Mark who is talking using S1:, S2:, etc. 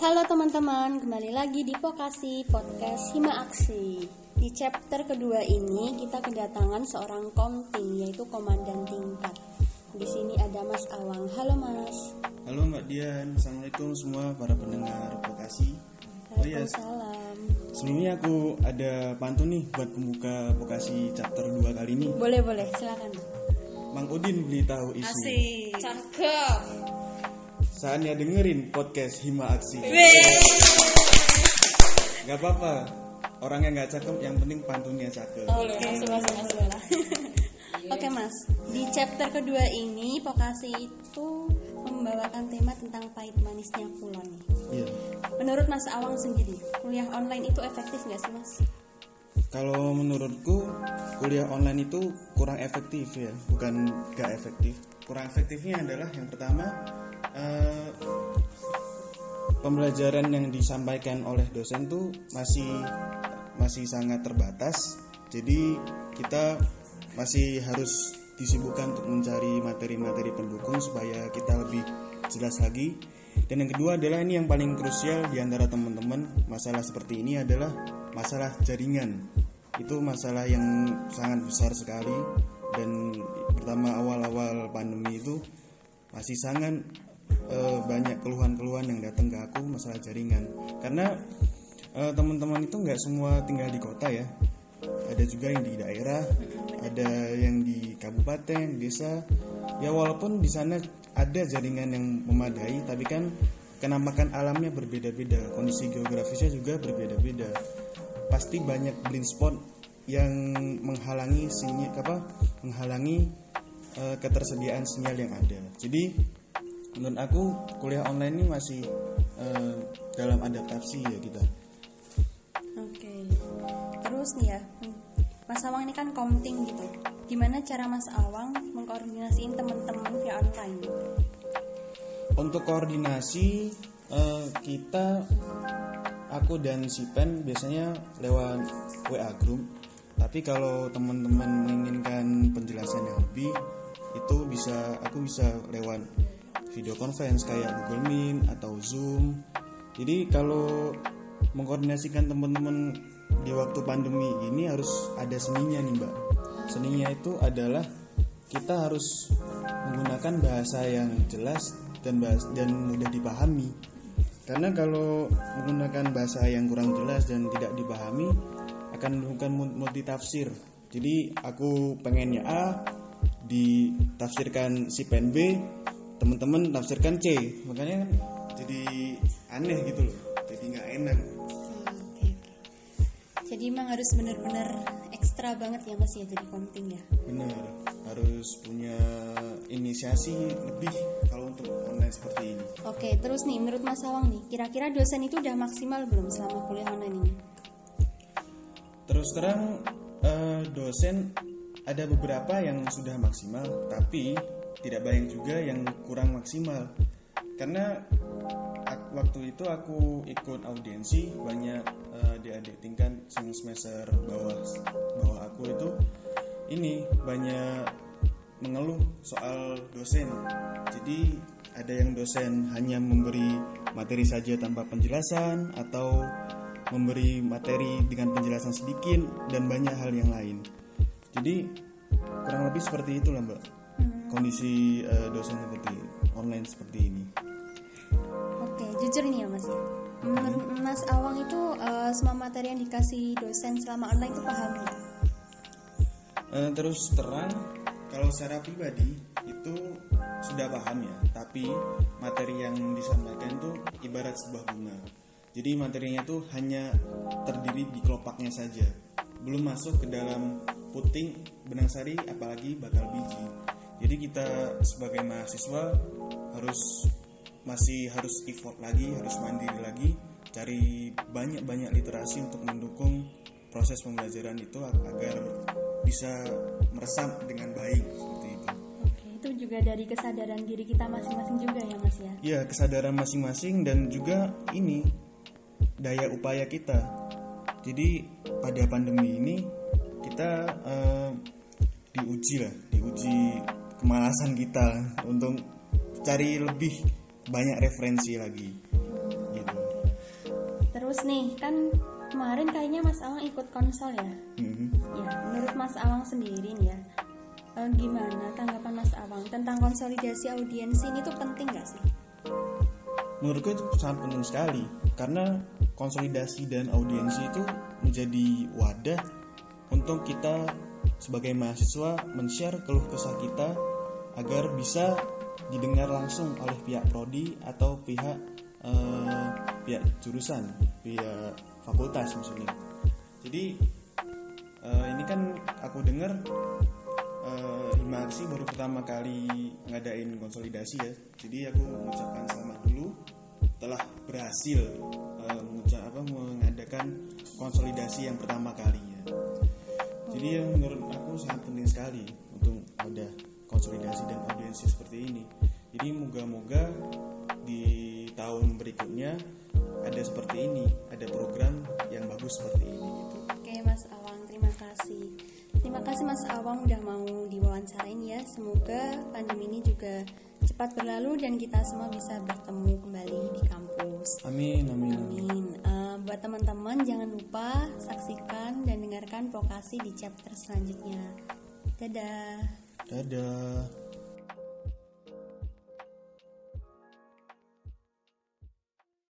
S1: Halo teman-teman, kembali lagi di Vokasi Podcast Hima Aksi. Di chapter kedua ini kita kedatangan seorang komting yaitu komandan tingkat. Di sini ada Mas Awang. Halo Mas.
S2: Halo Mbak Dian, Assalamualaikum semua para pendengar Vokasi. Oh iya,
S1: Waalaikumsalam.
S2: sebelumnya aku ada pantun nih buat pembuka Vokasi chapter 2 kali ini.
S1: Boleh boleh, silakan.
S2: Mang Udin beli tahu isu.
S3: Asik.
S1: Cakep.
S2: Saatnya dengerin podcast Hima Aksi. Gak apa-apa, orang yang gak cakep, yang penting pantunnya cakep.
S1: Oke, Oke Mas, di chapter kedua ini Vokasi itu membawakan tema tentang pahit manisnya kulon nih.
S2: Iya.
S1: Menurut Mas Awang sendiri, kuliah online itu efektif nggak sih Mas?
S2: Kalau menurutku kuliah online itu kurang efektif ya, bukan gak efektif. Kurang efektifnya adalah yang pertama eh, pembelajaran yang disampaikan oleh dosen tuh masih masih sangat terbatas. Jadi kita masih harus disibukkan untuk mencari materi-materi pendukung supaya kita lebih jelas lagi. Dan yang kedua adalah ini yang paling krusial di antara teman-teman masalah seperti ini adalah masalah jaringan. Itu masalah yang sangat besar sekali dan pertama awal-awal pandemi itu masih sangat eh, banyak keluhan-keluhan yang datang ke aku masalah jaringan. Karena eh, teman-teman itu nggak semua tinggal di kota ya. Ada juga yang di daerah, ada yang di kabupaten, desa. Ya walaupun di sana ada jaringan yang memadai, tapi kan kenampakan alamnya berbeda-beda, kondisi geografisnya juga berbeda-beda. Pasti banyak blind spot yang menghalangi sinyal apa? Menghalangi eh, ketersediaan sinyal yang ada. Jadi menurut aku kuliah online ini masih eh, dalam adaptasi ya kita.
S1: Oke. Terus nih ya, Mas Awang ini kan komting gitu. Gimana cara Mas Awang mengkoordinasiin teman-teman via online?
S2: Untuk koordinasi eh, kita aku dan si Pen biasanya lewat WA group. Tapi kalau teman-teman menginginkan penjelasan yang lebih itu bisa aku bisa lewat video conference kayak Google Meet atau Zoom. Jadi kalau mengkoordinasikan teman-teman di waktu pandemi ini harus ada seninya nih Mbak. Seninya itu adalah kita harus menggunakan bahasa yang jelas dan bahas, dan mudah dipahami. Karena kalau menggunakan bahasa yang kurang jelas dan tidak dipahami akan menimbulkan multi tafsir. Jadi aku pengennya A ditafsirkan si pen B, teman-teman tafsirkan C. Makanya kan jadi aneh gitu loh. Jadi nggak enak.
S1: Oke. Jadi emang harus benar-benar ekstra banget ya Mas ya jadi komting ya.
S2: Benar, harus punya inisiasi lebih kalau untuk online seperti ini.
S1: Oke, terus nih menurut Mas Awang nih, kira-kira dosen itu udah maksimal belum selama kuliah online ini?
S2: Terus terang eh, dosen ada beberapa yang sudah maksimal, tapi tidak banyak juga yang kurang maksimal. Karena ak- waktu itu aku ikut audiensi banyak eh, adik-adik tingkat sem- semester bawah bawah aku itu ini banyak mengeluh soal dosen. Jadi ada yang dosen hanya memberi materi saja tanpa penjelasan atau memberi materi dengan penjelasan sedikit dan banyak hal yang lain. Jadi kurang lebih seperti itulah mbak kondisi eh, dosen seperti online seperti ini.
S1: Oke, jujur nih ya Mas ya. Menurut Mas Awang itu eh, semua materi yang dikasih dosen selama online itu paham gitu?
S2: Eh, terus terang kalau secara pribadi itu sudah paham ya, tapi materi yang disampaikan itu ibarat sebuah bunga. Jadi materinya itu hanya terdiri di kelopaknya saja, belum masuk ke dalam puting benang sari apalagi bakal biji. Jadi kita sebagai mahasiswa harus masih harus effort lagi, harus mandiri lagi, cari banyak-banyak literasi untuk mendukung proses pembelajaran itu agar bisa meresap dengan baik seperti itu.
S1: Oke, itu juga dari kesadaran diri kita masing-masing juga ya Mas ya.
S2: Ya kesadaran masing-masing dan juga ini daya upaya kita. Jadi pada pandemi ini kita eh, diuji lah, diuji kemalasan kita untuk cari lebih banyak referensi lagi gitu
S1: Terus nih, kan kemarin kayaknya Mas Awang ikut konsol ya?
S2: Mhm.
S1: Ya, menurut Mas Awang sendiri nih ya, eh, gimana tanggapan Mas Awang tentang konsolidasi audiensi ini tuh penting gak sih?
S2: menurutku itu sangat penting sekali karena konsolidasi dan audiensi itu menjadi wadah untuk kita sebagai mahasiswa men-share keluh kesah kita agar bisa didengar langsung oleh pihak prodi atau pihak eh, pihak jurusan, pihak fakultas maksudnya. Jadi eh, ini kan aku dengar eh, Hima Aksi baru pertama kali ngadain konsolidasi ya. Jadi aku mengucapkan selamat dulu telah berhasil eh, mengucap apa mengadakan konsolidasi yang pertama kali ya. Jadi menurut aku sangat penting sekali untuk ada konsolidasi dan audiensi seperti ini. Jadi moga-moga di tahun berikutnya ada seperti ini, ada program yang bagus seperti ini gitu.
S1: Oke Mas Awang, terima kasih. Terima kasih Mas Awang udah mau diwawancarain ya. Semoga pandemi ini juga cepat berlalu dan kita semua bisa bertemu kembali di kampus.
S2: Amin, amin, amin.
S1: Amin. Eh, buat teman-teman jangan lupa saksikan dan dengarkan vokasi di chapter selanjutnya. Dadah.
S2: Dadah.